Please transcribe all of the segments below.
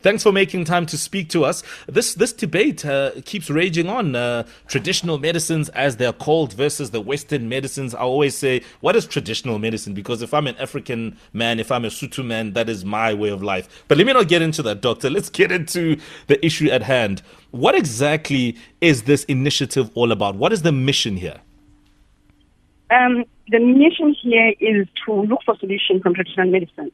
Thanks for making time to speak to us. This this debate uh, keeps raging on. Uh, traditional medicines, as they're called, versus the Western medicines. I always say, what is traditional medicine? Because if I'm an African man, if I'm a Sotho man, that is my way of life. But let me not get into that, doctor. Let's get into the issue at hand. What exactly is this initiative all about? What is the mission here? Um, the mission here is to look for solutions from traditional medicine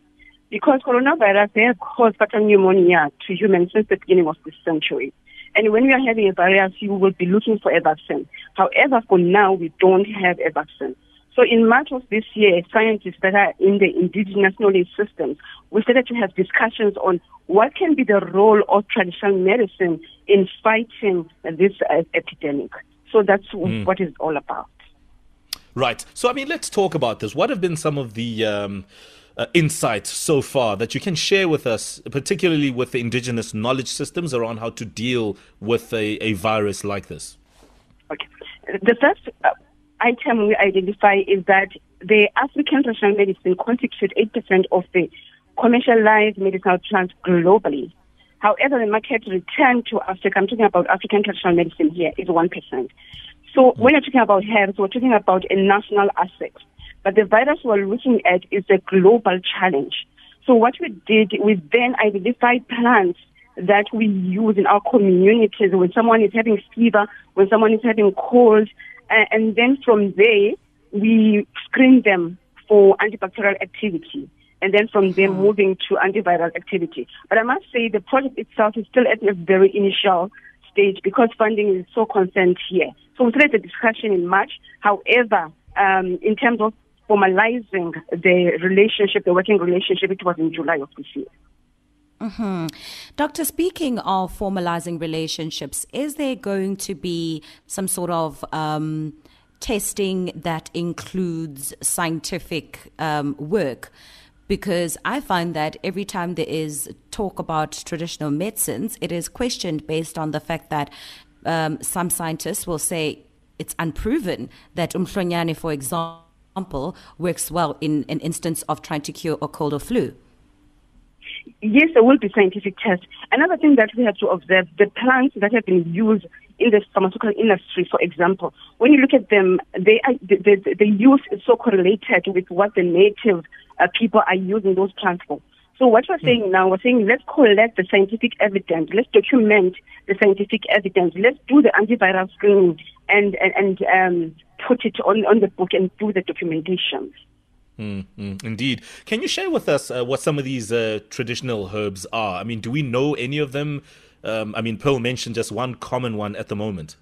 because coronavirus has caused fatal pneumonia to humans since the beginning of this century. And when we are having a virus, you will be looking for a vaccine. However, for now, we don't have a vaccine. So in March of this year, scientists that are in the indigenous knowledge systems, we started to have discussions on what can be the role of traditional medicine in fighting this uh, epidemic. So that's mm. what it's all about. Right. So, I mean, let's talk about this. What have been some of the um, uh, insights so far that you can share with us, particularly with the indigenous knowledge systems around how to deal with a, a virus like this? Okay. The first uh, item we identify is that the African traditional medicine constitutes 8% of the commercialized medicinal plants globally. However, the market return to Africa, I'm talking about African traditional medicine here, is 1%. So when you're talking about health, we're talking about a national asset. But the virus we're looking at is a global challenge. So what we did, we then identified plants that we use in our communities when someone is having fever, when someone is having cold, and then from there, we screen them for antibacterial activity and then from there hmm. moving to antiviral activity. But I must say the project itself is still at a very initial stage because funding is so concerned here. So we started the discussion in March. However, um, in terms of formalizing the relationship, the working relationship, it was in July of this year. Mm-hmm. Doctor, speaking of formalizing relationships, is there going to be some sort of um, testing that includes scientific um, work? Because I find that every time there is talk about traditional medicines, it is questioned based on the fact that um, some scientists will say it's unproven that umhlonyane, for example, works well in an instance of trying to cure a cold or flu. Yes, there will be scientific tests. Another thing that we have to observe, the plants that have been used in the pharmaceutical industry, for example, when you look at them, they are, the, the, the use is so correlated with what the native uh, people are using those plants for. So what we're saying now, we're saying let's collect the scientific evidence, let's document the scientific evidence, let's do the antiviral screening and and, and um, put it on, on the book and do the documentation. Mm, mm, indeed. Can you share with us uh, what some of these uh, traditional herbs are? I mean, do we know any of them? Um, I mean, Pearl mentioned just one common one at the moment.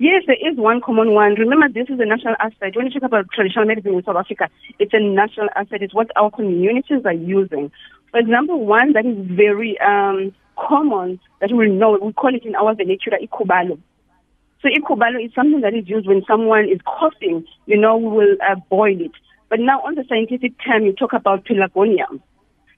Yes, there is one common one. Remember, this is a national asset. When you talk about traditional medicine in South Africa, it's a national asset. It's what our communities are using. For example, one that is very um, common that we know, we call it in our vernacular ikubalo. So ikubalo is something that is used when someone is coughing. You know, we will uh, boil it. But now on the scientific term, you talk about pelargonium.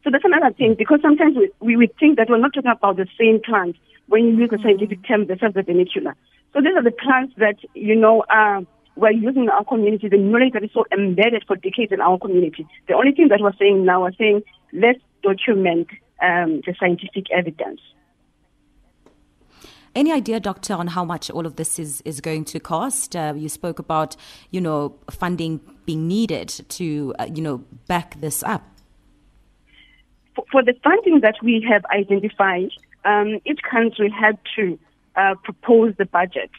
So that's another thing because sometimes we, we, we think that we're not talking about the same plant when you use the scientific term the vernacular. So these are the plants that, you know, uh, we're using in our community, the knowledge that is so embedded for decades in our community. The only thing that we're saying now, we're saying let's document um, the scientific evidence. Any idea, doctor, on how much all of this is, is going to cost? Uh, you spoke about, you know, funding being needed to, uh, you know, back this up. For, the funding that we have identified, um, each country had to uh, propose the budget.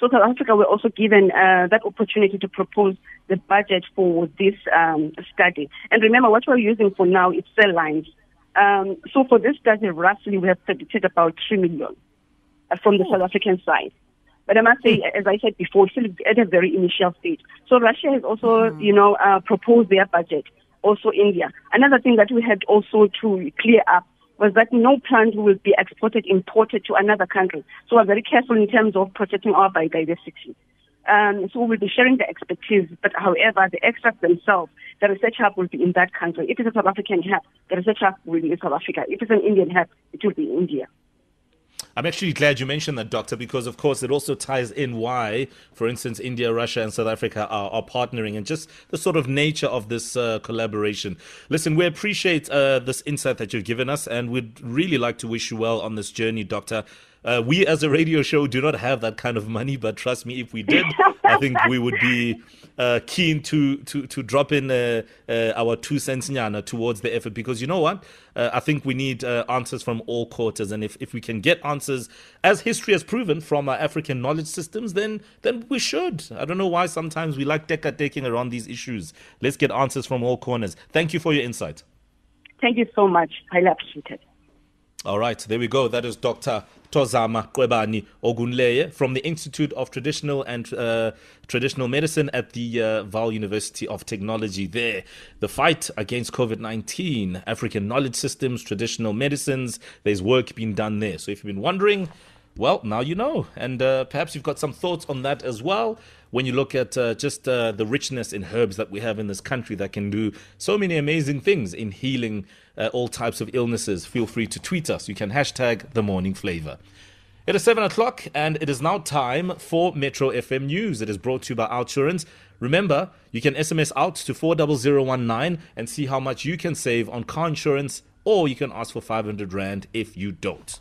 So South Africa were also given uh, that opportunity to propose the budget for this um, study. And remember, what we're using for now is cell lines. Um, so for this study, roughly we have predicted about three million uh, from the oh. South African side. But I must say, hmm. as I said before, still at a very initial stage. So Russia has also, mm. you know, uh, proposed their budget. Also India. Another thing that we had also to clear up was that no plant will be exported, imported to another country. So we're very careful in terms of protecting our biodiversity. Um, so we'll be sharing the expertise, but however, the extracts themselves, the research hub will be in that country. If it's a South African hub, the research hub will be in South Africa. If it's an Indian hub, it will be in India. I'm actually glad you mentioned that, Doctor, because of course it also ties in why, for instance, India, Russia, and South Africa are, are partnering and just the sort of nature of this uh, collaboration. Listen, we appreciate uh, this insight that you've given us, and we'd really like to wish you well on this journey, Doctor. Uh, we as a radio show do not have that kind of money, but trust me, if we did, I think we would be uh, keen to to to drop in uh, uh our two cents nyana towards the effort because you know what, uh, I think we need uh, answers from all quarters, and if if we can get answers, as history has proven from our African knowledge systems, then then we should. I don't know why sometimes we like deca taking around these issues. Let's get answers from all corners. Thank you for your insight. Thank you so much. I appreciate it. All right, there we go. That is Dr. Tozama Qwebani Ogunleye from the Institute of Traditional and uh, Traditional Medicine at the uh, Vaal University of Technology. There, the fight against COVID 19, African knowledge systems, traditional medicines, there's work being done there. So if you've been wondering, well, now you know. And uh, perhaps you've got some thoughts on that as well when you look at uh, just uh, the richness in herbs that we have in this country that can do so many amazing things in healing uh, all types of illnesses, feel free to tweet us. You can hashtag the Morning Flava. It is 7 o'clock and it is now time for Metro FM News. It is brought to you by Outsurance. Remember, you can SMS out to 40019 and see how much you can save on car insurance or you can ask for 500 Rand if you don't.